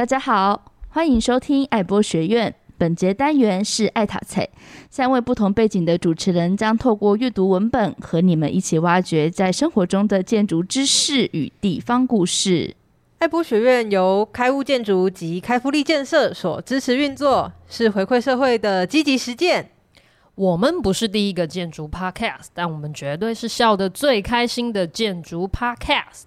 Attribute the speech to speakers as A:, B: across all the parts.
A: 大家好，欢迎收听爱播学院。本节单元是爱塔菜，三位不同背景的主持人将透过阅读文本，和你们一起挖掘在生活中的建筑知识与地方故事。
B: 爱播学院由开物建筑及开福利建设所支持运作，是回馈社会的积极实践。
C: 我们不是第一个建筑 Podcast，但我们绝对是笑得最开心的建筑 Podcast。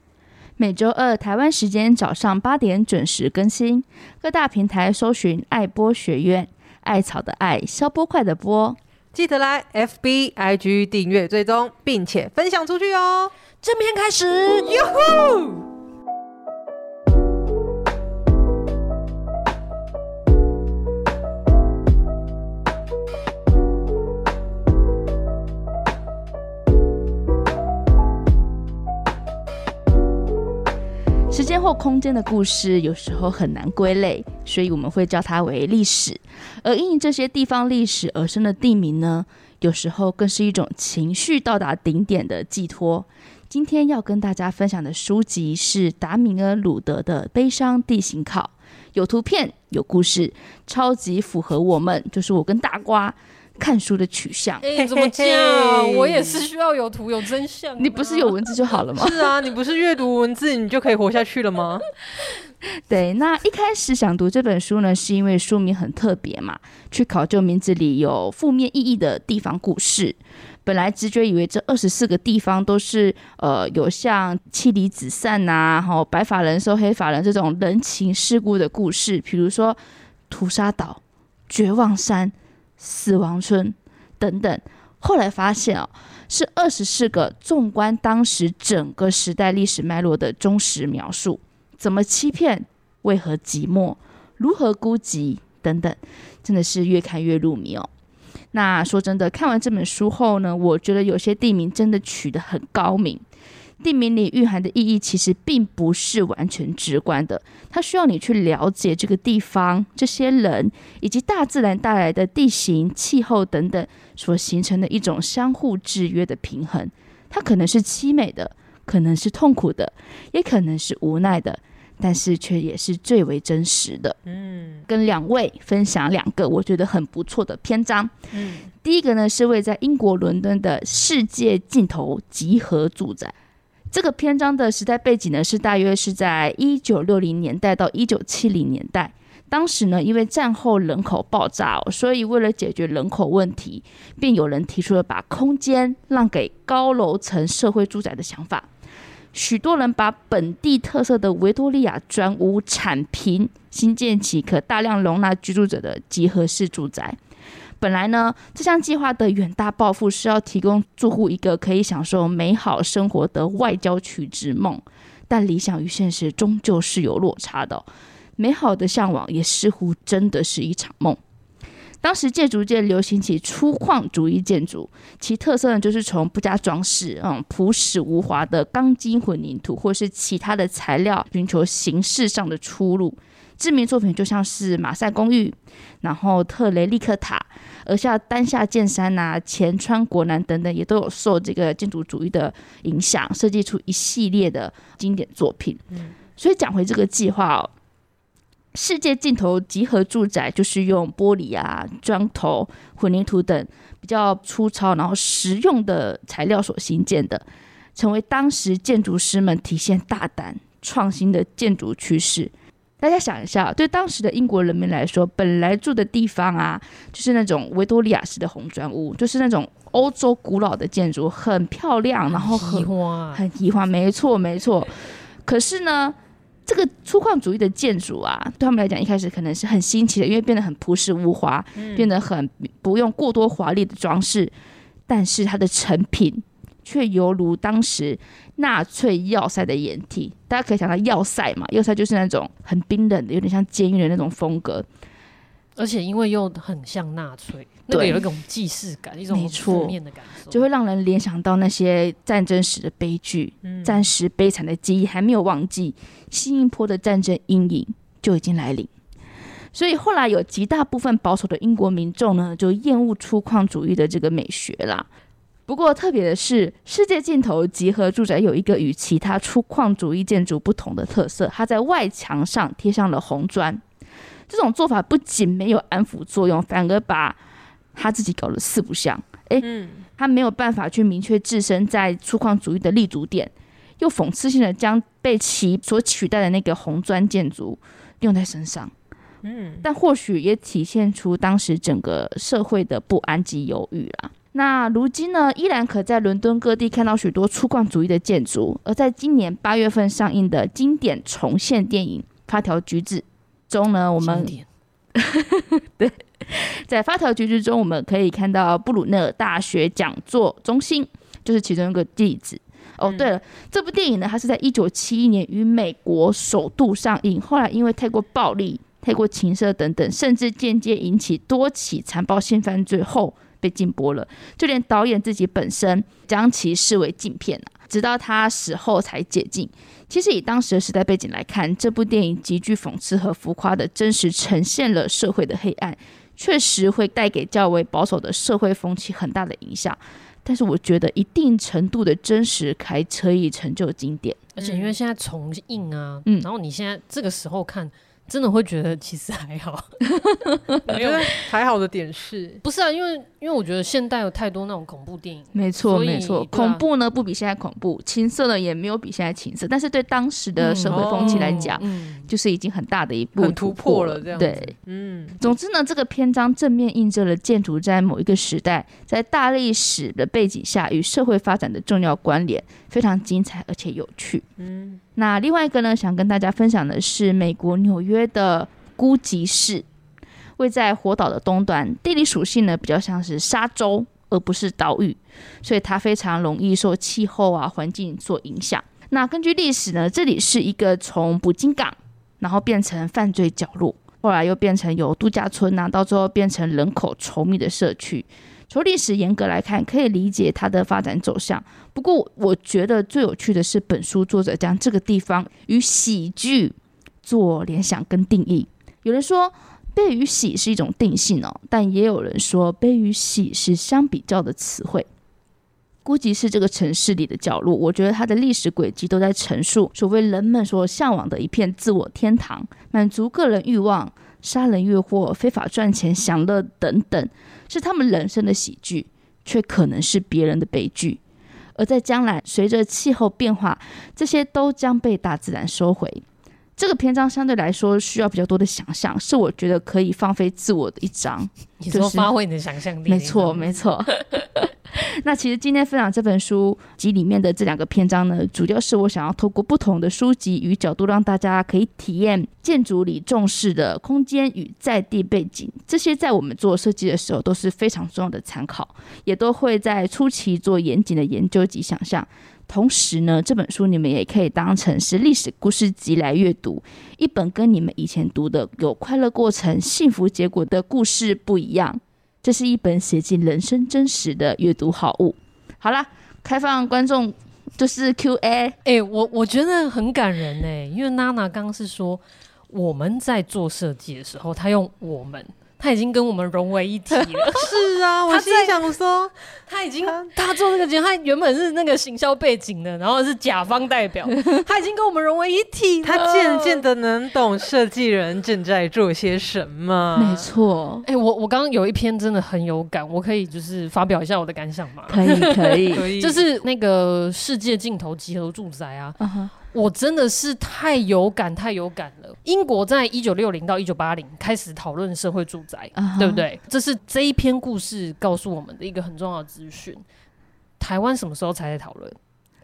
A: 每周二台湾时间早上八点准时更新，各大平台搜寻“爱播学院”，艾草的艾，消波快的波，
B: 记得来 FB、IG 订阅追踪，并且分享出去哦。
C: 正片开始，哟呼！
A: 间或空间的故事有时候很难归类，所以我们会叫它为历史。而因这些地方历史而生的地名呢，有时候更是一种情绪到达顶点的寄托。今天要跟大家分享的书籍是达米尔·鲁德的《悲伤地形考》，有图片，有故事，超级符合我们，就是我跟大瓜。看书的取向，
C: 哎、欸，怎么讲？我也是需要有图有真相。
A: 你不是有文字就好了吗？
B: 是啊，你不是阅读文字你就可以活下去了吗？
A: 对，那一开始想读这本书呢，是因为书名很特别嘛，去考究名字里有负面意义的地方故事。本来直觉以为这二十四个地方都是呃有像妻离子散呐、啊，然后白发人收黑发人这种人情世故的故事，比如说屠杀岛、绝望山。死亡村等等，后来发现哦，是二十四个纵观当时整个时代历史脉络的忠实描述。怎么欺骗？为何寂寞？如何孤寂？等等，真的是越看越入迷哦。那说真的，看完这本书后呢，我觉得有些地名真的取得很高明。地名里蕴含的意义其实并不是完全直观的，它需要你去了解这个地方、这些人以及大自然带来的地形、气候等等所形成的一种相互制约的平衡。它可能是凄美的，可能是痛苦的，也可能是无奈的，但是却也是最为真实的。嗯，跟两位分享两个我觉得很不错的篇章。嗯，第一个呢是位在英国伦敦的世界尽头集合住宅。这个篇章的时代背景呢，是大约是在一九六零年代到一九七零年代。当时呢，因为战后人口爆炸哦，所以为了解决人口问题，便有人提出了把空间让给高楼层社会住宅的想法。许多人把本地特色的维多利亚砖屋铲平，新建起可大量容纳居住者的集合式住宅。本来呢，这项计划的远大抱负是要提供住户一个可以享受美好生活的外交取之梦，但理想与现实终究是有落差的。美好的向往也似乎真的是一场梦。当时建筑界流行起粗犷主义建筑，其特色呢就是从不加装饰、嗯朴实无华的钢筋混凝土或是其他的材料，寻求形式上的出路。知名作品就像是马赛公寓，然后特雷利克塔，而像丹下健山呐、前川国男等等，也都有受这个建筑主义的影响，设计出一系列的经典作品。嗯，所以讲回这个计划哦，世界尽头集合住宅就是用玻璃啊、砖头、混凝土等比较粗糙然后实用的材料所新建的，成为当时建筑师们体现大胆创新的建筑趋势。大家想一下，对当时的英国人民来说，本来住的地方啊，就是那种维多利亚式的红砖屋，就是那种欧洲古老的建筑，很漂亮，然后很很奇幻，没错没错。可是呢，这个粗犷主义的建筑啊，对他们来讲，一开始可能是很新奇的，因为变得很朴实无华，变得很不用过多华丽的装饰，但是它的成品。却犹如当时纳粹要塞的掩体，大家可以想到要塞嘛，要塞就是那种很冰冷的，有点像监狱的那种风格，
C: 而且因为又很像纳粹，那个有一种既视感，一种负面的感受，
A: 就会让人联想到那些战争时的悲剧，嗯、战时悲惨的记忆还没有忘记，新一波的战争阴影就已经来临，所以后来有极大部分保守的英国民众呢，就厌恶粗犷主义的这个美学啦。不过特别的是，世界尽头集合住宅有一个与其他粗犷主义建筑不同的特色，它在外墙上贴上了红砖。这种做法不仅没有安抚作用，反而把他自己搞得四不像。诶，嗯，他没有办法去明确自身在粗犷主义的立足点，又讽刺性的将被其所取代的那个红砖建筑用在身上。嗯，但或许也体现出当时整个社会的不安及犹豫啦。那如今呢，依然可在伦敦各地看到许多粗犷主义的建筑。而在今年八月份上映的经典重现电影《发条橘子》中呢，我们 对，在《发条橘子》中，我们可以看到布鲁内尔大学讲座中心，就是其中一个例子。哦，对了，这部电影呢，它是在一九七一年于美国首度上映，后来因为太过暴力。太过情色等等，甚至间接引起多起残暴性犯罪后被禁播了。就连导演自己本身将其视为禁片，直到他死后才解禁。其实以当时的时代背景来看，这部电影极具讽刺和浮夸的真实呈现了社会的黑暗，确实会带给较为保守的社会风气很大的影响。但是我觉得一定程度的真实还可以成就经典。
C: 而且因为现在重映啊，嗯，然后你现在这个时候看。真的会觉得其实还好，
B: 我觉得还好的点是，
C: 不是啊？因为因为我觉得现代有太多那种恐怖电影，
A: 没错没错，恐怖呢不比现在恐怖，情色呢也没有比现在情色，但是对当时的社会风气来讲，嗯，就是已经很大的一步突破了。这样对，嗯，总之呢，这个篇章正面印证了建筑在某一个时代，在大历史的背景下与社会发展的重要关联，非常精彩而且有趣。嗯。那另外一个呢，想跟大家分享的是美国纽约的孤寂市，位在火岛的东端，地理属性呢比较像是沙洲，而不是岛屿，所以它非常容易受气候啊环境所影响。那根据历史呢，这里是一个从捕鲸港，然后变成犯罪角落，后来又变成有度假村啊，到最后变成人口稠密的社区。从历史严格来看，可以理解它的发展走向。不过，我觉得最有趣的是，本书作者将这个地方与喜剧做联想跟定义。有人说悲与喜是一种定性哦，但也有人说悲与喜是相比较的词汇。估计是这个城市里的角落，我觉得它的历史轨迹都在陈述所谓人们所向往的一片自我天堂，满足个人欲望。杀人越货、非法赚钱、享乐等等，是他们人生的喜剧，却可能是别人的悲剧。而在将来，随着气候变化，这些都将被大自然收回。这个篇章相对来说需要比较多的想象，是我觉得可以放飞自我的一章。
C: 你说发挥你的想象力，
A: 没错，没错。那其实今天分享这本书集里面的这两个篇章呢，主要是我想要透过不同的书籍与角度，让大家可以体验建筑里重视的空间与在地背景。这些在我们做设计的时候都是非常重要的参考，也都会在初期做严谨的研究及想象。同时呢，这本书你们也可以当成是历史故事集来阅读，一本跟你们以前读的有快乐过程、幸福结果的故事不一样。这是一本写进人生真实的阅读好物。好啦，开放观众就是 Q&A。哎、
C: 我我觉得很感人哎、因为娜娜刚刚是说我们在做设计的时候，她用我们。他已经跟我们融为一体了。
B: 是啊，我心想说，
C: 他已经他做那个节目，他原本是那个行销背景的，然后是甲方代表，他已经跟我们融为一体了。
B: 他渐渐的能懂设计人正在做些什么。
A: 没错，
C: 哎、欸，我我刚刚有一篇真的很有感，我可以就是发表一下我的感想吗？
A: 可以，可以，可以。
C: 就是那个世界尽头集合住宅啊。Uh huh. 我真的是太有感，太有感了。英国在一九六零到一九八零开始讨论社会住宅，uh huh. 对不对？这是这一篇故事告诉我们的一个很重要的资讯。台湾什么时候才在讨论？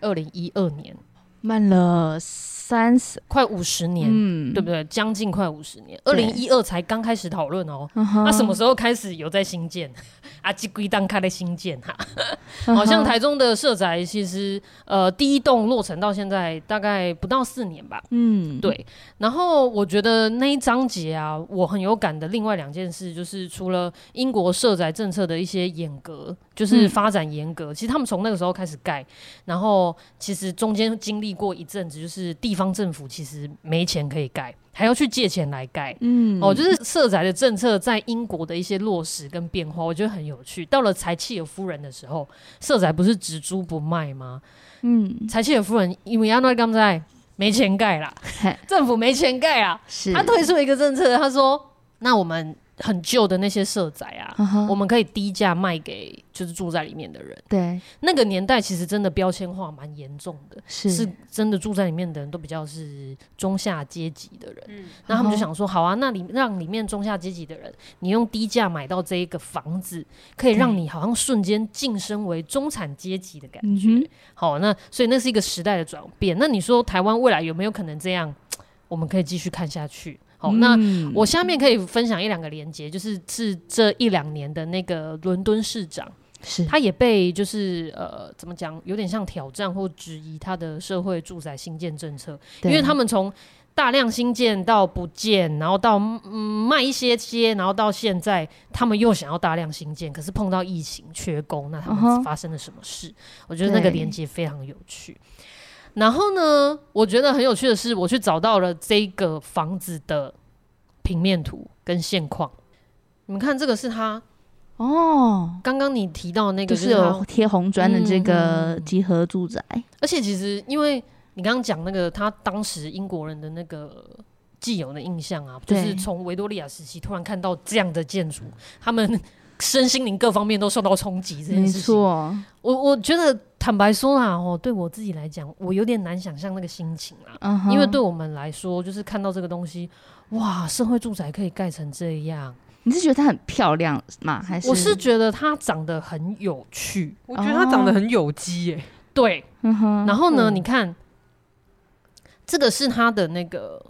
C: 二零一二年，
A: 慢了。三十
C: 快五十年，嗯，对不对？将近快五十年，二零一二才刚开始讨论哦。那、uh. 什么时候开始有在新建？啊，这归档开的新建哈。Uh. 好像台中的社宅，其实呃，第一栋落成到现在大概不到四年吧。嗯，对。然后我觉得那一章节啊，我很有感的。另外两件事就是，除了英国社宅政策的一些严格，就是发展严格，嗯、其实他们从那个时候开始盖，然后其实中间经历过一阵子，就是地。方政府其实没钱可以盖，还要去借钱来盖。
A: 嗯，
C: 哦，就是社宅的政策在英国的一些落实跟变化，我觉得很有趣。到了柴契尔夫人的时候，社宅不是只租不卖吗？嗯，柴契尔夫人因为阿诺刚在没钱盖啦，政府没钱盖啊，
A: 是
C: 他推出一个政策，他说：“那我们。”很旧的那些社宅啊，uh huh. 我们可以低价卖给就是住在里面的人。
A: 对，
C: 那个年代其实真的标签化蛮严重的，
A: 是，
C: 是真的住在里面的人都比较是中下阶级的人。嗯，那他们就想说，好啊，那里让里面中下阶级的人，你用低价买到这一个房子，可以让你好像瞬间晋升为中产阶级的感觉。对好，那所以那是一个时代的转变。那你说台湾未来有没有可能这样？我们可以继续看下去。好，那我下面可以分享一两个连接，就是是这一两年的那个伦敦市长，
A: 是
C: 他也被就是呃怎么讲，有点像挑战或质疑他的社会住宅新建政策，因为他们从大量新建到不建，然后到嗯卖一些些，然后到现在他们又想要大量新建，可是碰到疫情缺工，那他们发生了什么事？Uh huh. 我觉得那个连接非常有趣。然后呢，我觉得很有趣的是，我去找到了这个房子的平面图跟现况。你们看，这个是它哦。刚刚你提到那个
A: 就是有贴红砖的这个集合住宅。嗯、
C: 而且其实，因为你刚刚讲那个，他当时英国人的那个既有的印象啊，就是从维多利亚时期突然看到这样的建筑，他们身心灵各方面都受到冲击。这件事情，没错。我我觉得。坦白说啦，哦，对我自己来讲，我有点难想象那个心情啊，uh huh. 因为对我们来说，就是看到这个东西，哇，社会住宅可以盖成这样，
A: 你是觉得它很漂亮吗？还是
C: 我是觉得它长得很有趣，
B: 我觉得它长得很有机耶，
C: 对，uh huh. 然后呢，嗯、你看，这个是它的那个。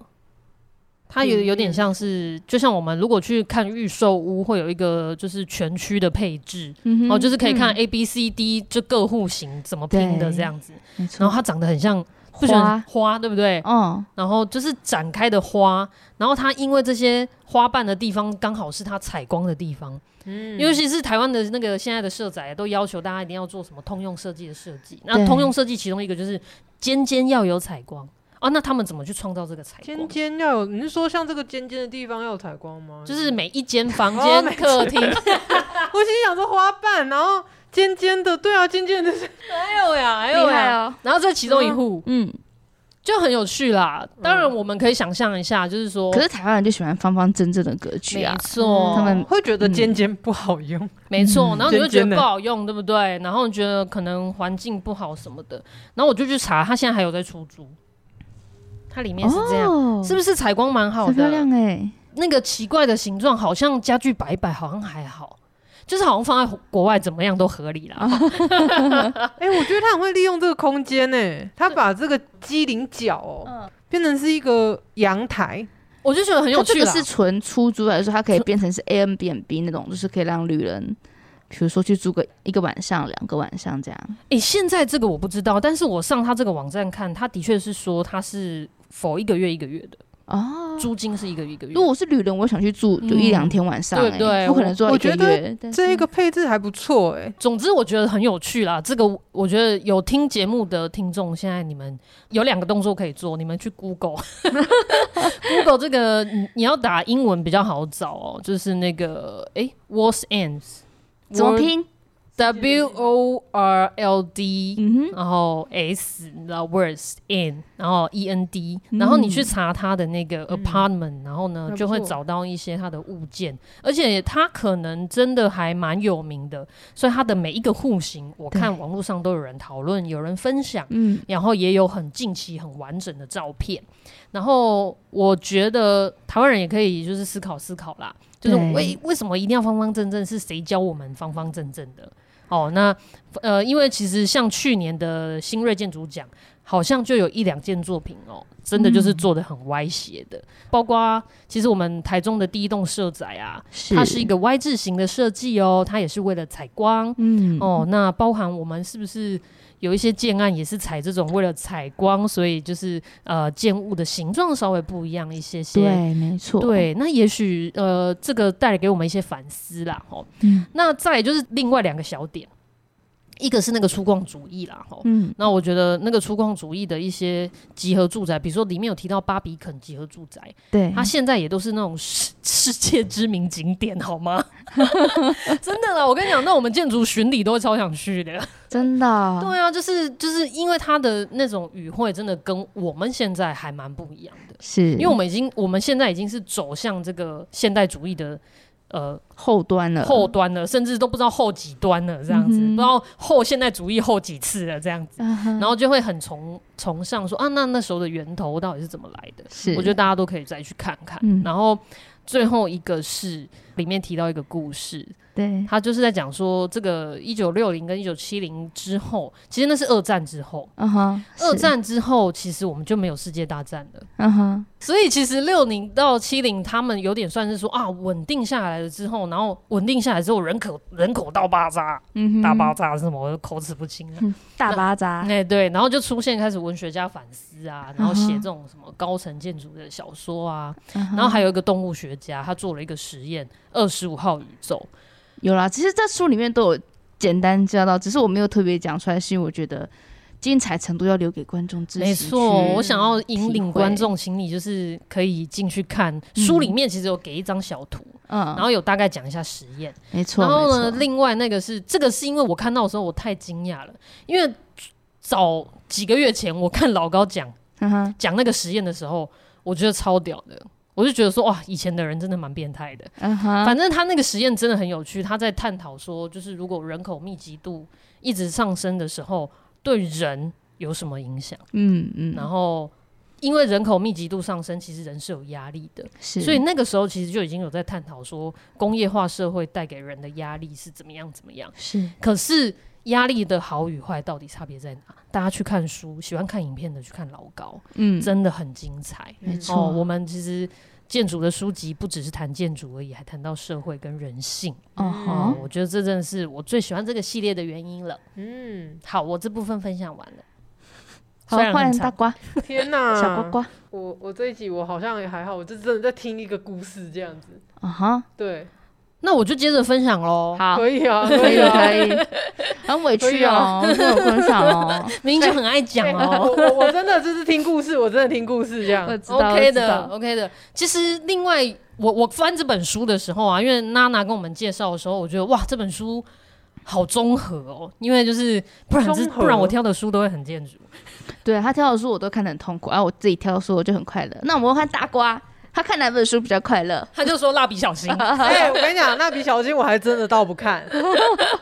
C: 它有有点像是，就像我们如果去看预售屋，会有一个就是全区的配置，嗯、哼哦，就是可以看 A、B、C、D 就各户型怎么拼的这样子。然后它长得很像花花，对不对？嗯。然后就是展开的花，然后它因为这些花瓣的地方刚好是它采光的地方，嗯，尤其是台湾的那个现在的社宅都要求大家一定要做什么通用设计的设计。那通用设计其中一个就是尖尖要有采光。啊，那他们怎么去创造这个采光？
B: 尖尖要有，你是说像这个尖尖的地方要有采光吗？
C: 就是每一间 房间、客厅，
B: 我心想说花瓣，然后尖尖的，对啊，尖尖的是，
C: 还有呀，还有呀，然后这其中一户，嗯，就很有趣啦。当然，我们可以想象一下，就是说，
A: 可是台湾人就喜欢方方正正的格局啊，
C: 没错，
B: 他们会觉得尖尖不好用，
C: 没错，然后你就觉得不好用，对不对？然后你觉得可能环境不好什么的，然后我就去查，他现在还有在出租。它里面是这样，哦、是不是采光蛮好的？
A: 漂亮哎、欸，
C: 那个奇怪的形状，好像家具摆一摆，好像还好，就是好像放在国外怎么样都合理啦。哎、
B: 欸，我觉得他很会利用这个空间呢、欸，他把这个机灵角哦、喔，嗯、变成是一个阳台，
C: 我就觉得很有趣。
A: 这个是纯出租来说，它可以变成是 Airbnb 那种，就是可以让旅人。比如说去住个一个晚上、两个晚上这样。哎、
C: 欸，现在这个我不知道，但是我上他这个网站看，他的确是说他是 for 一个月一个月的哦，租金是一个月一个月。
A: 如果我是旅人，我想去住就一两天晚上、欸，对对，不可能做一个月。我觉
B: 得这一个配置还不错哎、欸。
C: 总之我觉得很有趣啦，这个我觉得有听节目的听众，现在你们有两个动作可以做，你们去 Google，Google 这个你要打英文比较好找哦，就是那个哎 World's Ends。
A: 怎么拼
C: ？W O R L D，然后 S，然后 words in，然后 E N D，然后你去查它的那个 apartment，然后呢就会找到一些它的物件，而且它可能真的还蛮有名的，所以它的每一个户型，我看网络上都有人讨论，有人分享，嗯，然后也有很近期很完整的照片，然后我觉得台湾人也可以就是思考思考啦。就是为为什么一定要方方正正？是谁教我们方方正正的？哦，那呃，因为其实像去年的新锐建筑奖，好像就有一两件作品哦，真的就是做的很歪斜的。嗯、包括其实我们台中的第一栋社宅啊，是它是一个 Y 字形的设计哦，它也是为了采光。嗯，哦，那包含我们是不是？有一些建案也是采这种为了采光，所以就是呃建物的形状稍微不一样一些些。
A: 对，没错。
C: 对，那也许呃这个带给我们一些反思啦，吼。嗯。那再就是另外两个小点，一个是那个粗犷主义啦，吼，嗯，那我觉得那个粗犷主义的一些集合住宅，比如说里面有提到巴比肯集合住宅，
A: 对，
C: 它现在也都是那种世 世界知名景点，好吗？真的啦，我跟你讲，那我们建筑巡礼都会超想去的，
A: 真的。
C: 对啊，就是就是因为它的那种语汇，真的跟我们现在还蛮不一样的，
A: 是
C: 因为我们已经我们现在已经是走向这个现代主义的。呃，
A: 后端了，
C: 后端了，甚至都不知道后几端了，这样子，嗯、不知道后现代主义后几次了，这样子，嗯、然后就会很崇崇尚说啊，那那时候的源头到底是怎么来的？是，我觉得大家都可以再去看看。嗯、然后最后一个是里面提到一个故事。对，他就是在讲说，这个一九六零跟一九七零之后，其实那是二战之后。嗯哼，二战之后，其实我们就没有世界大战了。嗯哼，所以其实六零到七零，他们有点算是说啊，稳定下来了之后，然后稳定下来之后，人口人口大爆炸，嗯，大爆炸是什么？我口齿不清了。嗯、
A: 大爆炸。
C: 哎，对，然后就出现开始文学家反思啊，然后写这种什么高层建筑的小说啊，嗯、然后还有一个动物学家，他做了一个实验，二十五号宇宙。
A: 有啦，其实，在书里面都有简单教到，只是我没有特别讲出来，是因为我觉得精彩程度要留给观众自己。
C: 没错，我想要引领观众，请你就是可以进去看、嗯、书里面，其实有给一张小图，嗯，然后有大概讲一下实验。
A: 没错，
C: 然后呢，另外那个是这个是因为我看到的时候我太惊讶了，因为早几个月前我看老高讲讲、嗯、那个实验的时候，我觉得超屌的。我就觉得说哇，以前的人真的蛮变态的。Uh. 反正他那个实验真的很有趣，他在探讨说，就是如果人口密集度一直上升的时候，对人有什么影响？嗯嗯。然后因为人口密集度上升，其实人是有压力的，是。所以那个时候其实就已经有在探讨说，工业化社会带给人的压力是怎么样怎么样。是。可是。压力的好与坏到底差别在哪？大家去看书，喜欢看影片的去看老高，嗯，真的很精彩。没错、哦，我们其实建筑的书籍不只是谈建筑而已，还谈到社会跟人性。哦，哦，我觉得这真的是我最喜欢这个系列的原因了。嗯，好，我这部分分享完了。
A: 好，欢迎大瓜。
B: 天哪，
A: 小瓜瓜，
B: 我我这一集我好像也还好，我就真的在听一个故事这样子。啊哈，对。
C: 那我就接着分享喽。
B: 好，可以啊，
A: 可以，可以。很委屈哦，没有分享哦，
C: 明明就很爱讲哦。
B: 我我真的就是听故事，我真的听故事这样。
C: OK 的，OK 的。其实另外，我我翻这本书的时候啊，因为娜娜跟我们介绍的时候，我觉得哇，这本书好综合哦。因为就是不然，不然我挑的书都会很建筑。
A: 对，他挑的书我都看得很痛苦，然后我自己挑的书我就很快乐。那我们看大瓜。他看哪本书比较快乐？
C: 他就说《蜡笔小新》。
B: 哎，我跟你讲，《蜡笔小新》我还真的倒不看。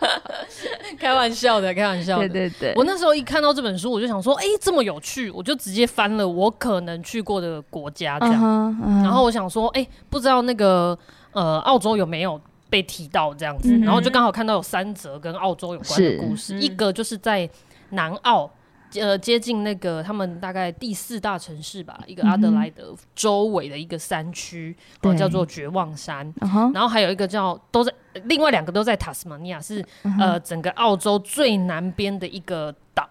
C: 开玩笑的，开玩笑的。
A: 对对对。
C: 我那时候一看到这本书，我就想说，哎，这么有趣，我就直接翻了我可能去过的国家这样。然后我想说，哎，不知道那个呃澳洲有没有被提到这样子？然后就刚好看到有三则跟澳洲有关的故事，一个就是在南澳。呃，接近那个他们大概第四大城市吧，一个阿德莱德周围的一个山区，嗯呃，叫做绝望山。对然后还有一个叫都在，另外两个都在塔斯马尼亚，是，呃整个澳洲最南边的一个岛。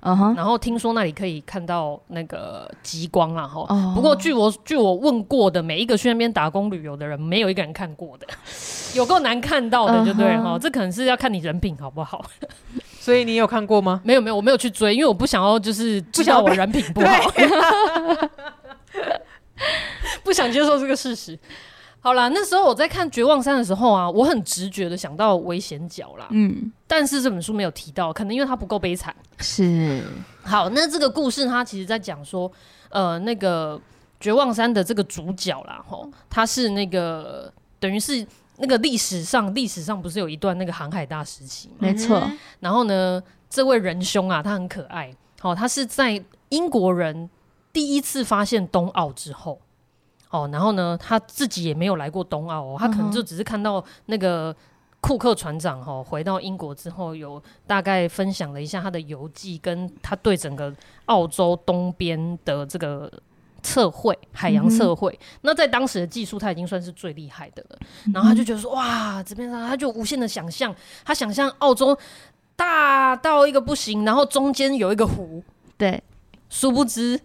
C: 然后听说那里可以看到那个极光啊，哈。哦、不过据我据我问过的每一个去那边打工旅游的人，没有一个人看过的，有够难看到的，就对哈。嗯、哼这可能是要看你人品好不好。
B: 所以你有看过吗？
C: 没有没有，我没有去追，因为我不想要就是知道我人品不好，不想接受这个事实。好啦，那时候我在看《绝望山》的时候啊，我很直觉的想到危险角啦。嗯，但是这本书没有提到，可能因为它不够悲惨。
A: 是。
C: 好，那这个故事它其实在讲说，呃，那个《绝望山》的这个主角啦，吼，他是那个等于是。那个历史上，历史上不是有一段那个航海大时期吗？
A: 没错。
C: 然后呢，这位仁兄啊，他很可爱。好、哦，他是在英国人第一次发现东澳之后，哦，然后呢，他自己也没有来过东澳哦，他可能就只是看到那个库克船长哈、哦，回到英国之后，有大概分享了一下他的游记，跟他对整个澳洲东边的这个。测绘海洋测绘，嗯、那在当时的技术，他已经算是最厉害的了。然后他就觉得说：“哇，这边上他就无限的想象，他想象澳洲大到一个不行，然后中间有一个湖。对，殊不知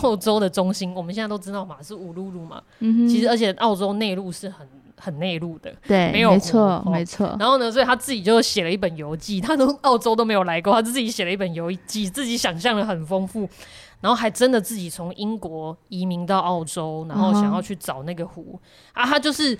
C: 澳洲的中心，我们现在都知道嘛，是乌鲁鲁嘛。嗯、哼其实而且澳洲内陆是很很内陆的，
A: 对，
C: 没有
A: 没错，没错。
C: 然后呢，所以他自己就写了一本游记，他都 澳洲都没有来过，他就自己写了一本游记，自己想象的很丰富，然后还真的自己从英国移民到澳洲，然后想要去找那个湖、嗯、啊，他就是。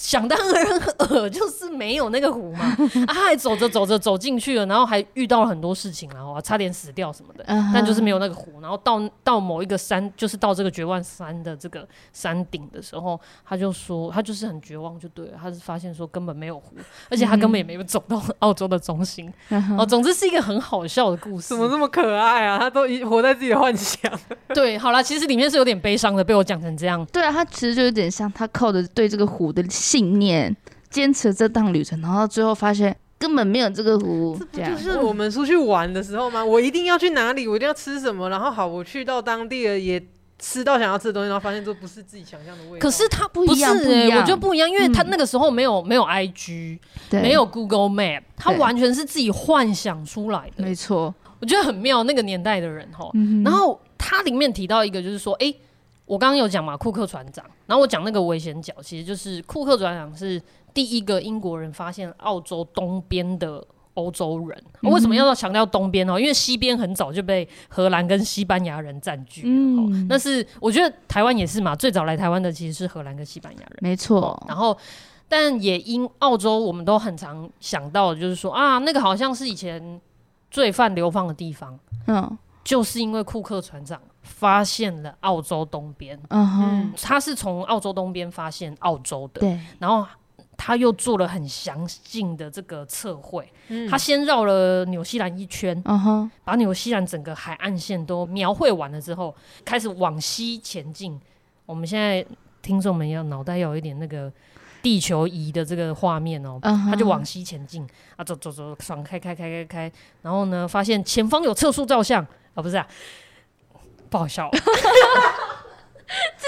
C: 想当然耳就是没有那个湖嘛，啊，他还走着走着走进去了，然后还遇到了很多事情，然后差点死掉什么的，uh huh. 但就是没有那个湖。然后到到某一个山，就是到这个绝望山的这个山顶的时候，他就说他就是很绝望，就对了，他是发现说根本没有湖，而且他根本也没有走到澳洲的中心。Uh huh. 哦，总之是一个很好笑的故事。
B: 怎么这么可爱啊？他都活在自己的幻想。
C: 对，好啦，其实里面是有点悲伤的，被我讲成这样。
A: 对啊，他其实就有点像他靠着对这个湖的。信念坚持这趟旅程，然后最后发现根本没有这个湖。
B: 这不就是我们出去玩的时候吗？我一定要去哪里，我一定要吃什么，然后好，我去到当地了，也吃到想要吃的东西，然后发现这不是自己想象的味道。
C: 可是它不一样，不是欸，我觉得不一样，因为他那个时候没有没有 IG，对没有 Google Map，他完全是自己幻想出来的。
A: 没错，
C: 我觉得很妙，那个年代的人哈。然后它里面提到一个，就是说，哎。我刚刚有讲嘛，库克船长，然后我讲那个危险角，其实就是库克船长是第一个英国人发现澳洲东边的欧洲人。嗯、为什么要强调东边呢？因为西边很早就被荷兰跟西班牙人占据了。嗯，那是我觉得台湾也是嘛，最早来台湾的其实是荷兰跟西班牙人。
A: 没错。
C: 然后，但也因澳洲，我们都很常想到，就是说啊，那个好像是以前罪犯流放的地方。嗯，就是因为库克船长。发现了澳洲东边，嗯哼，他是从澳洲东边发现澳洲的，对，然后他又做了很详尽的这个测绘，嗯，他先绕了纽西兰一圈，嗯哼，把纽西兰整个海岸线都描绘完了之后，开始往西前进。我们现在听众们要脑袋要有一点那个地球仪的这个画面哦，嗯哼，他就往西前进。啊，走走走，爽开开开开开，然后呢，发现前方有测速照相啊，不是啊。不好笑，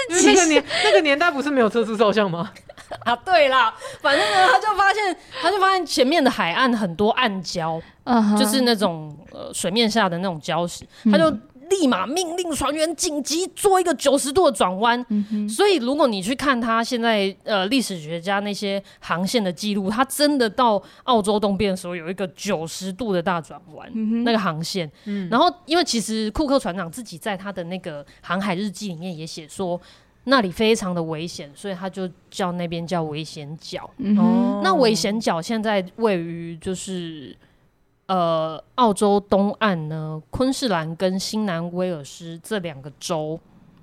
B: 自己那个年那个年代不是没有测试照相吗？
C: 啊，对啦，反正呢，他就发现，他就发现前面的海岸很多暗礁，uh huh. 就是那种呃水面下的那种礁石，他就。立马命令船员紧急做一个九十度的转弯。嗯、所以如果你去看他现在呃历史学家那些航线的记录，他真的到澳洲东边的时候有一个九十度的大转弯，那个航线。嗯、然后因为其实库克船长自己在他的那个航海日记里面也写说那里非常的危险，所以他就叫那边叫危险角。嗯、那危险角现在位于就是。呃，澳洲东岸呢，昆士兰跟新南威尔斯这两个州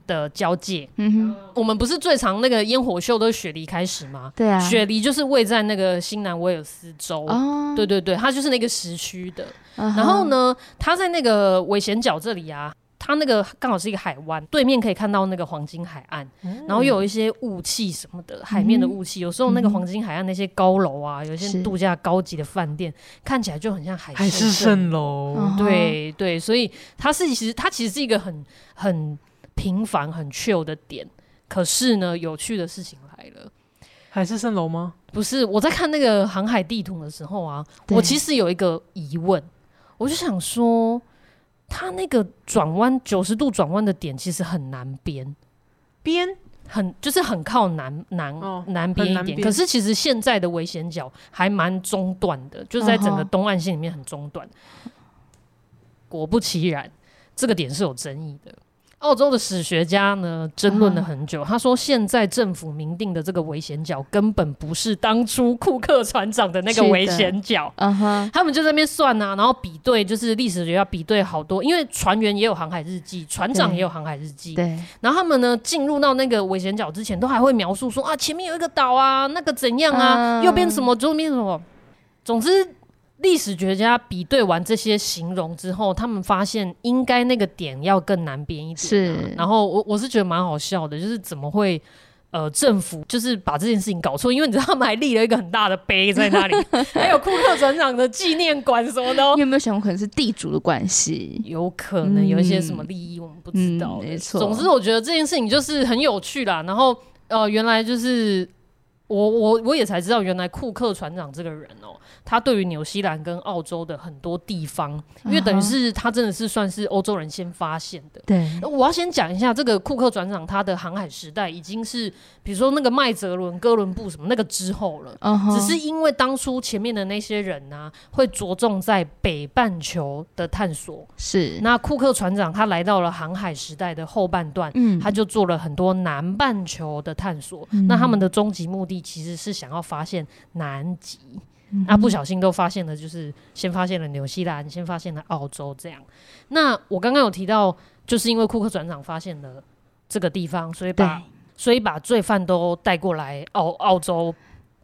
C: 的交界。嗯哼，我们不是最常那个烟火秀都是雪梨开始吗？对啊，雪梨就是位在那个新南威尔斯州。哦，对对对，它就是那个时区的。Uh huh、然后呢，它在那个危险角这里啊。它那个刚好是一个海湾，对面可以看到那个黄金海岸，嗯、然后又有一些雾气什么的，海面的雾气。嗯、有时候那个黄金海岸那些高楼啊，嗯、有一些度假高级的饭店，看起来就很像海市蜃楼。对对，所以它是其实它其实是一个很很平凡很 chill 的点。可是呢，有趣的事情来了，
B: 海市蜃楼吗？
C: 不是，我在看那个航海地图的时候啊，我其实有一个疑问，我就想说。它那个转弯九十度转弯的点其实很难编，
B: 编
C: 很就是很靠南南、哦、南边一点。可是其实现在的危险角还蛮中断的，就是在整个东岸线里面很中断。哦、果不其然，这个点是有争议的。澳洲的史学家呢，争论了很久。Uh. 他说，现在政府明定的这个危险角根本不是当初库克船长的那个危险角。嗯哼他们就在那边算啊，然后比对，就是历史学家比对好多，因为船员也有航海日记，船长也有航海日记。对。然后他们呢，进入到那个危险角之前，都还会描述说啊，前面有一个岛啊，那个怎样啊，uh. 右边什么，左边什么。总之。历史学家比对完这些形容之后，他们发现应该那个点要更难编一点。是，然后我我是觉得蛮好笑的，就是怎么会呃政府就是把这件事情搞错？因为你知道他们还立了一个很大的碑在那里，还有库克船长的纪念馆什么的。
A: 你有没有想过可能是地主的关系？
C: 有可能有一些什么利益我们不知道。嗯嗯、没错。总之我觉得这件事情就是很有趣啦。然后呃，原来就是。我我我也才知道，原来库克船长这个人哦，他对于纽西兰跟澳洲的很多地方，因为等于是他真的是算是欧洲人先发现的。
A: 对，
C: 我要先讲一下这个库克船长他的航海时代已经是，比如说那个麦哲伦、哥伦布什么那个之后了。只是因为当初前面的那些人呢、啊，会着重在北半球的探索。
A: 是，
C: 那库克船长他来到了航海时代的后半段，嗯，他就做了很多南半球的探索。嗯、那他们的终极目的。其实是想要发现南极，那、啊，不小心都发现了，就是先发现了纽西兰，先发现了澳洲这样。那我刚刚有提到，就是因为库克船长发现了这个地方，所以把所以把罪犯都带过来澳澳洲，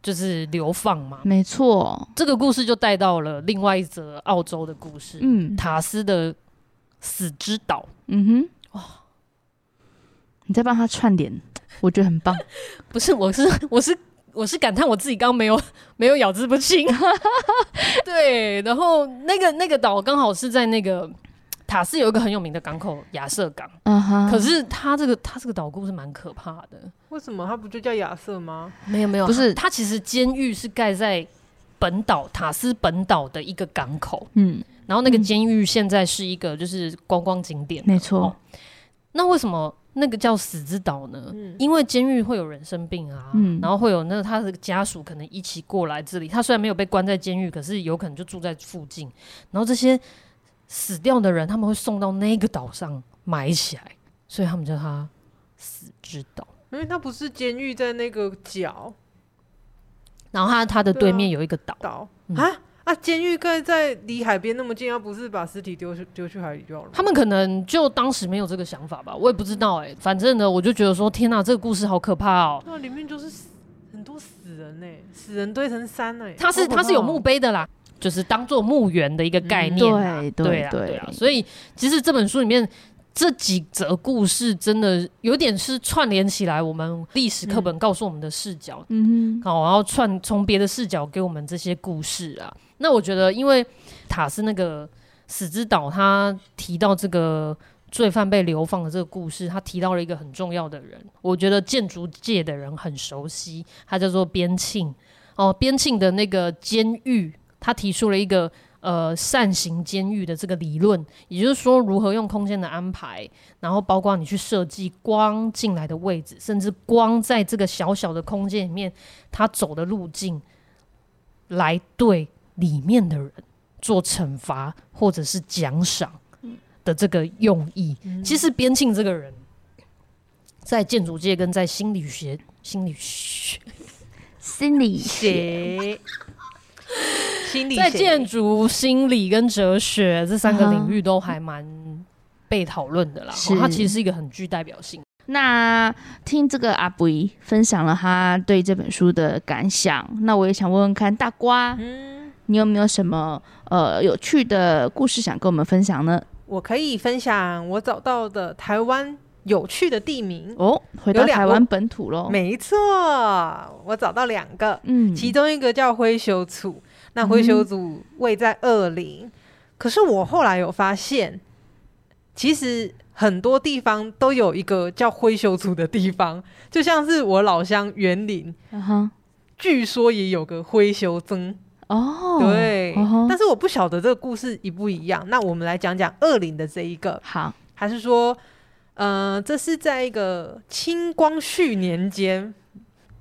C: 就是流放嘛。
A: 没错，
C: 这个故事就带到了另外一则澳洲的故事，嗯，塔斯的死之岛。
A: 嗯哼，哇，你在帮他串联，我觉得很棒。
C: 不是，我是我是。我是感叹我自己刚刚没有 没有咬字不清，对，然后那个那个岛刚好是在那个塔斯有一个很有名的港口亚瑟港，嗯哼，可是它这个它这个岛故是蛮可怕的，
B: 为什么？它不就叫亚瑟吗？
C: 没有没有，不是，它其实监狱是盖在本岛塔斯本岛的一个港口，嗯，然后那个监狱现在是一个就是观光景点，
A: 没错，
C: 哦，那为什么？那个叫死之岛呢？嗯、因为监狱会有人生病啊，嗯、然后会有那个他的家属可能一起过来这里。他虽然没有被关在监狱，可是有可能就住在附近。然后这些死掉的人，他们会送到那个岛上埋起来，所以他们叫它死之岛。
B: 因为它不是监狱在那个角，
C: 然后它它的对面有一个岛
B: 岛啊。嗯啊！监狱盖在离海边那么近，要不是把尸体丢去丢去海里就好了。
C: 他们可能就当时没有这个想法吧，我也不知道哎、欸。反正呢，我就觉得说，天哪，这个故事好可怕哦、喔。
B: 那里面就是死很多死人呢、欸，死人堆成山呢、欸。
C: 它是它是有墓碑的啦，就是当做墓园的一个概念、嗯。对对对啊，对啊。所以其实这本书里面。这几则故事真的有点是串联起来，我们历史课本告诉我们的视角，嗯哼，好，然后串从别的视角给我们这些故事啊。那我觉得，因为塔斯那个死之岛，他提到这个罪犯被流放的这个故事，他提到了一个很重要的人，我觉得建筑界的人很熟悉，他叫做边沁哦，边沁的那个监狱，他提出了一个。呃，扇形监狱的这个理论，也就是说，如何用空间的安排，然后包括你去设计光进来的位置，甚至光在这个小小的空间里面，它走的路径，来对里面的人做惩罚或者是奖赏的这个用意。嗯、其实边沁这个人，在建筑界跟在心理学、心理学、
A: 心理学。
C: 在建筑、心理跟哲学这三个领域都还蛮被讨论的啦。它其实是一个很具代表性。
A: 那听这个阿肥分享了他对这本书的感想，那我也想问问看大瓜，嗯，你有没有什么呃有趣的故事想跟我们分享呢？
B: 我可以分享我找到的台湾有趣的地名
A: 哦，回到台湾本土喽。
B: 没错，我找到两个，嗯，其中一个叫灰熊厝。那灰熊组位在二林，嗯、可是我后来有发现，其实很多地方都有一个叫灰熊组的地方，就像是我老乡园林，据说也有个灰熊曾哦，对，但是我不晓得这个故事一不一样。那我们来讲讲二林的这一个，
A: 好，还
B: 是说，呃，这是在一个清光绪年间，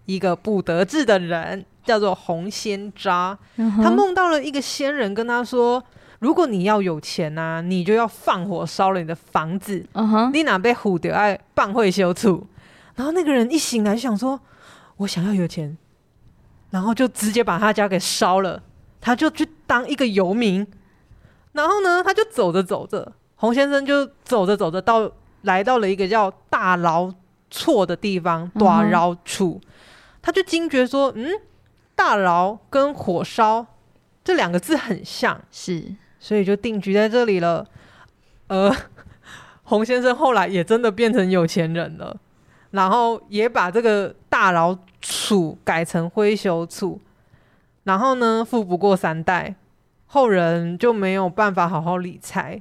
B: 一个不得志的人。叫做洪仙扎，他梦到了一个仙人，跟他说：“如果你要有钱呐、啊，你就要放火烧了你的房子。Uh. 你哪被唬得爱办会修处。”然后那个人一醒来想说：“我想要有钱。”然后就直接把他家给烧了，他就去当一个游民。然后呢，他就走着走着，洪先生就走着走着到来到了一个叫大牢厝的地方，大牢厝，他就惊觉说：“嗯。”大牢跟火烧这两个字很像，
A: 是，
B: 所以就定居在这里了。呃，洪先生后来也真的变成有钱人了，然后也把这个大牢处改成灰熊处，然后呢，富不过三代，后人就没有办法好好理财，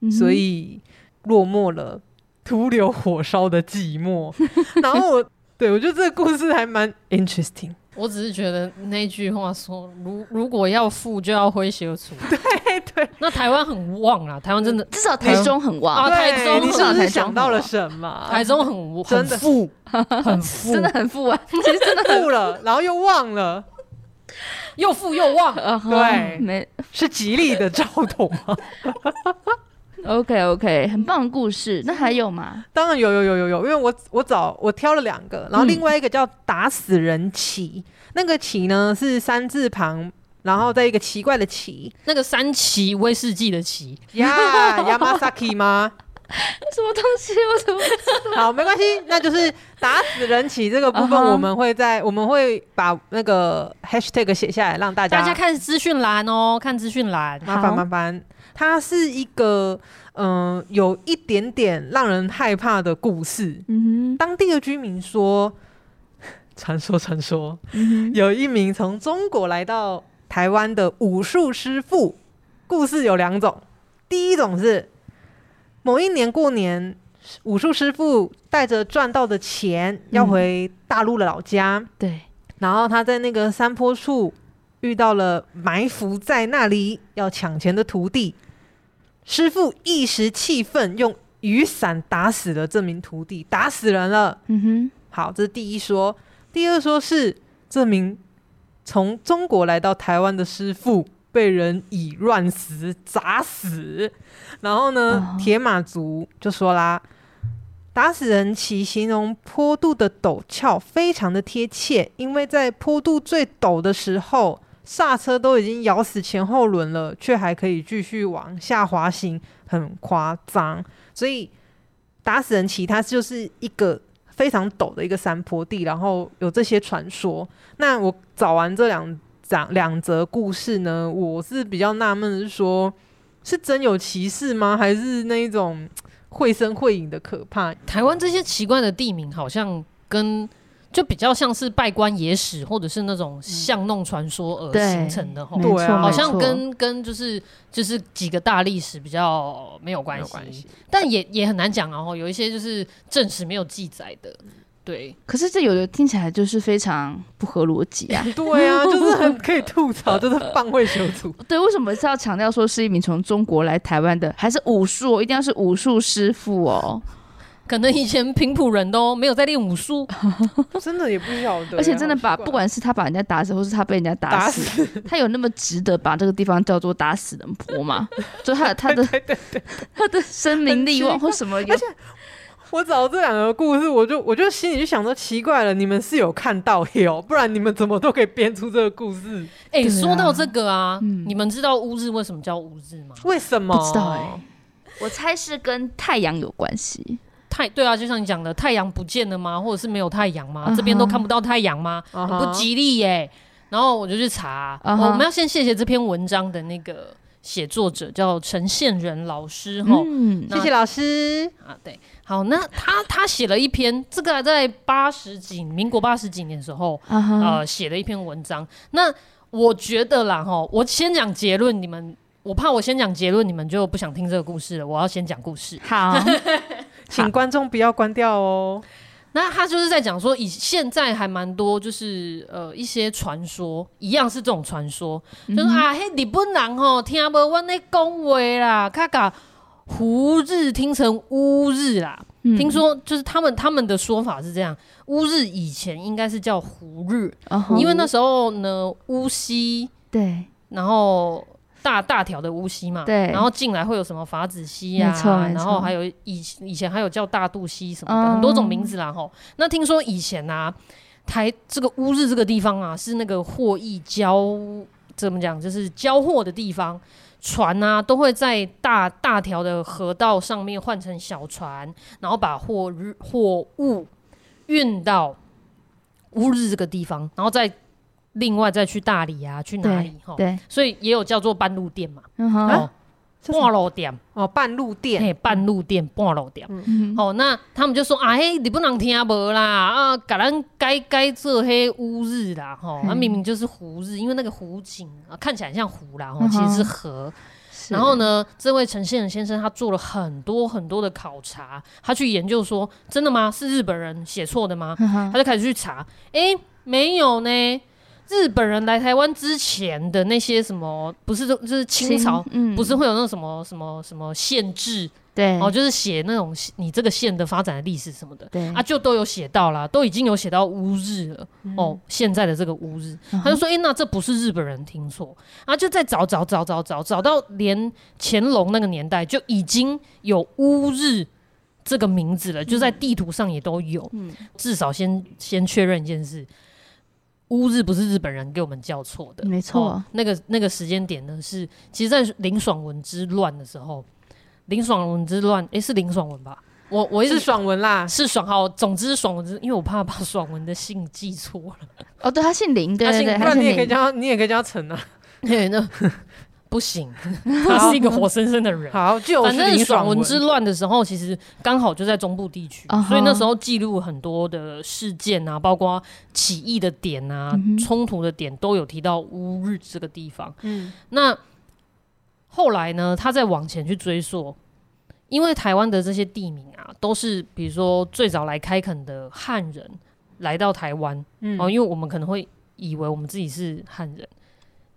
B: 嗯、所以落寞了，徒留火烧的寂寞。然后我，对，我觉得这个故事还蛮 interesting。
C: 我只是觉得那句话说，如如果要富，就要会写出。
B: 对对，
C: 那台湾很旺啊，台湾真的
A: 至少台中很旺。
C: 啊，台中
B: 你是不是想到了什么？
C: 台中很很富，很富，
A: 真的很富啊，其实真的
B: 富了，然后又旺了，
C: 又富又旺，
B: 对，
A: 没。
B: 是吉利的兆头吗？
A: OK OK，很棒的故事。那还有吗？
B: 当然有有有有有，因为我我找我挑了两个，然后另外一个叫打死人旗，嗯、那个旗呢是三字旁，然后在一个奇怪的奇，
C: 那个三旗威士忌的旗
B: 呀，Yamasaki 吗？
A: 什么东西？我怎么知道？
B: 好，没关系，那就是打死人旗这个部分，我们会在、uh huh. 我们会把那个 hashtag 写下来，让大家
C: 大家看资讯栏哦，看资讯栏，
B: 麻烦麻烦。它是一个嗯、呃，有一点点让人害怕的故事。嗯，当地的居民说，传说传说，嗯、有一名从中国来到台湾的武术师傅。故事有两种，第一种是某一年过年，武术师傅带着赚到的钱要回大陆的老家。嗯、
A: 对，
B: 然后他在那个山坡处遇到了埋伏在那里要抢钱的徒弟。师傅一时气愤，用雨伞打死了这名徒弟，打死人了。嗯哼，好，这是第一说。第二说是这名从中国来到台湾的师傅被人以乱石砸死。然后呢，铁马族就说啦：“打死人其形容坡度的陡峭，非常的贴切，因为在坡度最陡的时候。”刹车都已经咬死前后轮了，却还可以继续往下滑行，很夸张。所以打死人旗，它就是一个非常陡的一个山坡地，然后有这些传说。那我找完这两两两则故事呢，我是比较纳闷的是说，是真有其事吗？还是那一种绘声绘影的可怕？
C: 台湾这些奇怪的地名，好像跟。就比较像是拜官野史，或者是那种巷弄传说而形成的
A: 吼，对，
C: 好像跟跟就是就是几个大历史比较没有关系，但也也很难讲啊。有一些就是正史没有记载的，对。
A: 可是这有的听起来就是非常不合逻辑啊。
B: 对啊，就是很可以吐槽，就是放会修图。
A: 对，为什么是要强调说是一名从中国来台湾的，还是武术？一定要是武术师傅哦。
C: 可能以前平埔人都没有在练武术，
B: 真的也不晓得。
A: 而且真的把不管是他把人家打死，或是他被人家打死，打死他有那么值得把这个地方叫做打死人坡吗？就他他的对对对他的生命力旺或什么？
B: 而且我找这两个故事，我就我就心里就想说奇怪了，你们是有看到有，不然你们怎么都可以编出这个故事？
C: 哎、欸，说到这个啊，嗯、你们知道乌日为什么叫乌日吗？
B: 为什么？
A: 不知道哎、欸，我猜是跟太阳有关系。
C: 太对啊，就像你讲的，太阳不见了吗？或者是没有太阳吗？Uh huh. 这边都看不到太阳吗？Uh huh. 不吉利耶、欸。然后我就去查，uh huh. 我们要先谢谢这篇文章的那个写作者叫陈宪仁老师哈。
B: 谢谢老师
C: 啊。对，好，那他他写了一篇，这个在八十几民国八十几年的时候，uh. 呃，写了一篇文章。那我觉得啦哈，我先讲结论，你们我怕我先讲结论，你们就不想听这个故事了。我要先讲故事。
A: 好。
B: 请观众不要关掉哦。
C: 那他就是在讲说，以现在还蛮多，就是呃一些传说，一样是这种传说，嗯、就是啊，嘿，日本人吼听不我那讲话啦，他把胡日听成乌日啦。嗯、听说就是他们他们的说法是这样，乌日以前应该是叫胡日，因为那时候呢乌溪
A: 对，
C: 然后。大大条的乌溪嘛，
A: 对，
C: 然后进来会有什么法子溪啊，然后还有以以前还有叫大肚溪什么的，嗯、很多种名字啦吼。那听说以前啊，台这个乌日这个地方啊，是那个货易交怎么讲，就是交货的地方，船啊都会在大大条的河道上面换成小船，然后把货日货物运到乌日这个地方，然后再。另外再去大理啊，去哪里哈？对，所以也有叫做半路店嘛，哦，半路店
B: 哦，半路店，嘿，
C: 半路店，半路店。哦，那他们就说啊，嘿，你不能听无啦，啊，甲咱该该做黑乌日啦，哈，那明明就是湖日，因为那个湖景啊看起来像湖啦，其实是河。然后呢，这位陈宪仁先生他做了很多很多的考察，他去研究说，真的吗？是日本人写错的吗？他就开始去查，哎。没有呢。日本人来台湾之前的那些什么，不是都就是清朝，嗯、不是会有那种什么什么什么县志，
A: 对，
C: 哦，就是写那种你这个县的发展的历史什么的，
A: 对。
C: 啊，就都有写到啦，都已经有写到乌日了，嗯、哦，现在的这个乌日，嗯、他就说，哎、欸，那这不是日本人听错，啊，就在找找找找找找到连乾隆那个年代就已经有乌日这个名字了，就在地图上也都有，嗯、至少先先确认一件事。乌日不是日本人给我们叫错的，
A: 没错。
C: 那个那个时间点呢，是其实，在林爽文之乱的时候，林爽文之乱，诶、欸，是林爽文吧？我我是
B: 爽文啦，
C: 是爽好。总之，爽文之，因为我怕把爽文的姓记错了。
A: 哦，对，他姓林，对对对，他姓林。
B: 你也可以叫，你也可以叫陈啊。
C: 对，那。不行，他是一个活生生的人。
B: 好，就
C: 反正爽文之乱的时候，其实刚好就在中部地区，uh huh. 所以那时候记录很多的事件啊，包括起义的点啊、冲、uh. 突的点，都有提到乌日这个地方。嗯，那后来呢，他再往前去追溯，因为台湾的这些地名啊，都是比如说最早来开垦的汉人来到台湾，嗯，哦，因为我们可能会以为我们自己是汉人。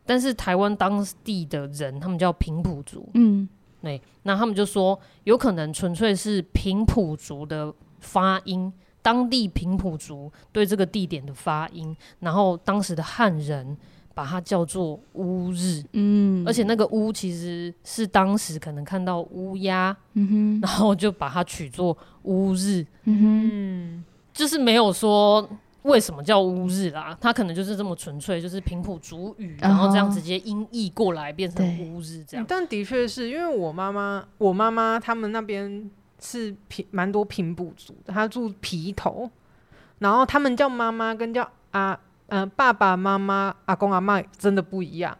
C: 但是台湾当地的人，他们叫平埔族，嗯，对，那他们就说，有可能纯粹是平埔族的发音，当地平埔族对这个地点的发音，然后当时的汉人把它叫做乌日，嗯，而且那个乌其实是当时可能看到乌鸦，嗯哼，然后就把它取作乌日，嗯哼，就是没有说。为什么叫乌日啦？它可能就是这么纯粹，就是平埔族语，然后这样直接音译过来变成乌日这样。
B: 但的确是因为我妈妈，我妈妈他们那边是平蛮多平埔族的，他住皮头，然后他们叫妈妈跟叫啊呃爸爸妈妈阿公阿嬷真的不一样。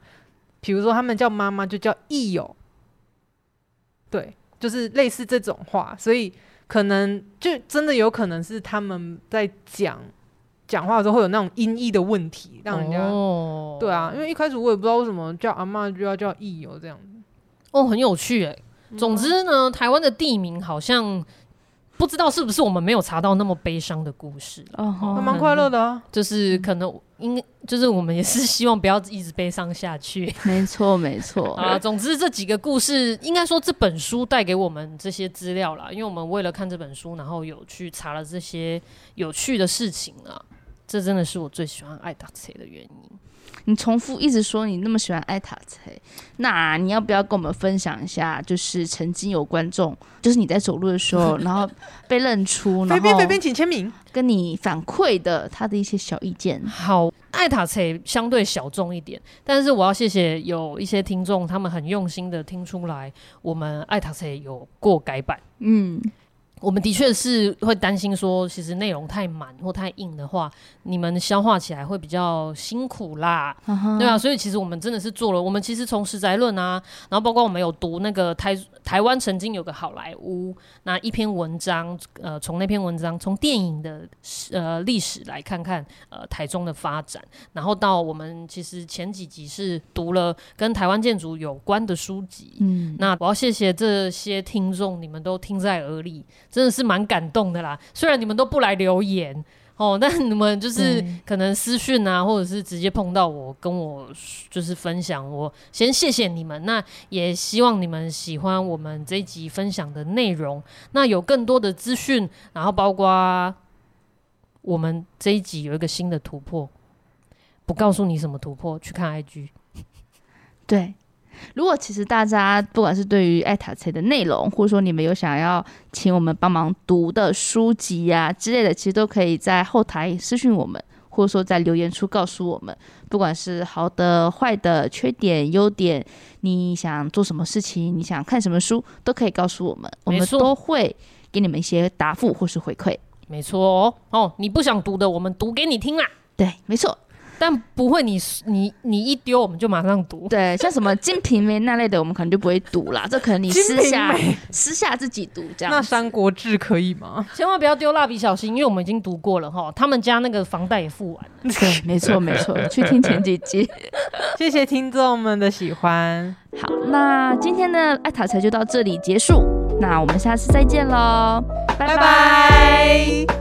B: 比如说他们叫妈妈就叫义友，对，就是类似这种话，所以可能就真的有可能是他们在讲。讲话的时候会有那种音译的问题，让人家、哦、对啊，因为一开始我也不知道为什么叫阿妈就要叫义友这样子，
C: 哦，很有趣哎。总之呢，台湾的地名好像不知道是不是我们没有查到那么悲伤的故事
B: 哦，还蛮快乐的啊。
C: 就是可能应就是我们也是希望不要一直悲伤下去。
A: 没错，没错
C: 啊。总之这几个故事，应该说这本书带给我们这些资料啦，因为我们为了看这本书，然后有去查了这些有趣的事情啊。这真的是我最喜欢爱塔车的原因。
A: 你重复一直说你那么喜欢爱塔车，那你要不要跟我们分享一下？就是曾经有观众，就是你在走路的时候，然后被认出，然后
B: 飞边飞边请签名，
A: 跟你反馈的他的一些小意见。
C: 好，爱塔车相对小众一点，但是我要谢谢有一些听众，他们很用心的听出来，我们爱塔车有过改版。嗯。我们的确是会担心说，其实内容太满或太硬的话，你们消化起来会比较辛苦啦，uh huh. 对啊，所以其实我们真的是做了，我们其实从十宅论啊，然后包括我们有读那个台台湾曾经有个好莱坞那一篇文章，呃，从那篇文章从电影的呃历史来看看呃台中的发展，然后到我们其实前几集是读了跟台湾建筑有关的书籍，嗯，那我要谢谢这些听众，你们都听在耳里。真的是蛮感动的啦，虽然你们都不来留言哦，但你们就是可能私讯啊，或者是直接碰到我，跟我就是分享。我先谢谢你们，那也希望你们喜欢我们这一集分享的内容。那有更多的资讯，然后包括我们这一集有一个新的突破，不告诉你什么突破，去看 IG。
A: 对。如果其实大家不管是对于爱读册的内容，或者说你们有想要请我们帮忙读的书籍呀、啊、之类的，其实都可以在后台私讯我们，或者说在留言处告诉我们，不管是好的、坏的、缺点、优点，你想做什么事情，你想看什么书，都可以告诉我们，我们都会给你们一些答复或是回馈。
C: 没错哦，哦，你不想读的，我们读给你听啦。
A: 对，没错。
C: 但不会你，你你你一丢我们就马上读。
A: 对，像什么《金瓶梅》那类的，我们可能就不会读啦。这可能你私下私下自己读这样。
B: 那《三国志》可以吗？
C: 千万不要丢蜡笔小新，因为我们已经读过了哈。他们家那个房贷也付完了。
A: 对，没错没错，去听前几集。
B: 谢谢听众们的喜欢。
A: 好，那今天的爱塔才就到这里结束。那我们下次再见喽，拜拜。拜拜。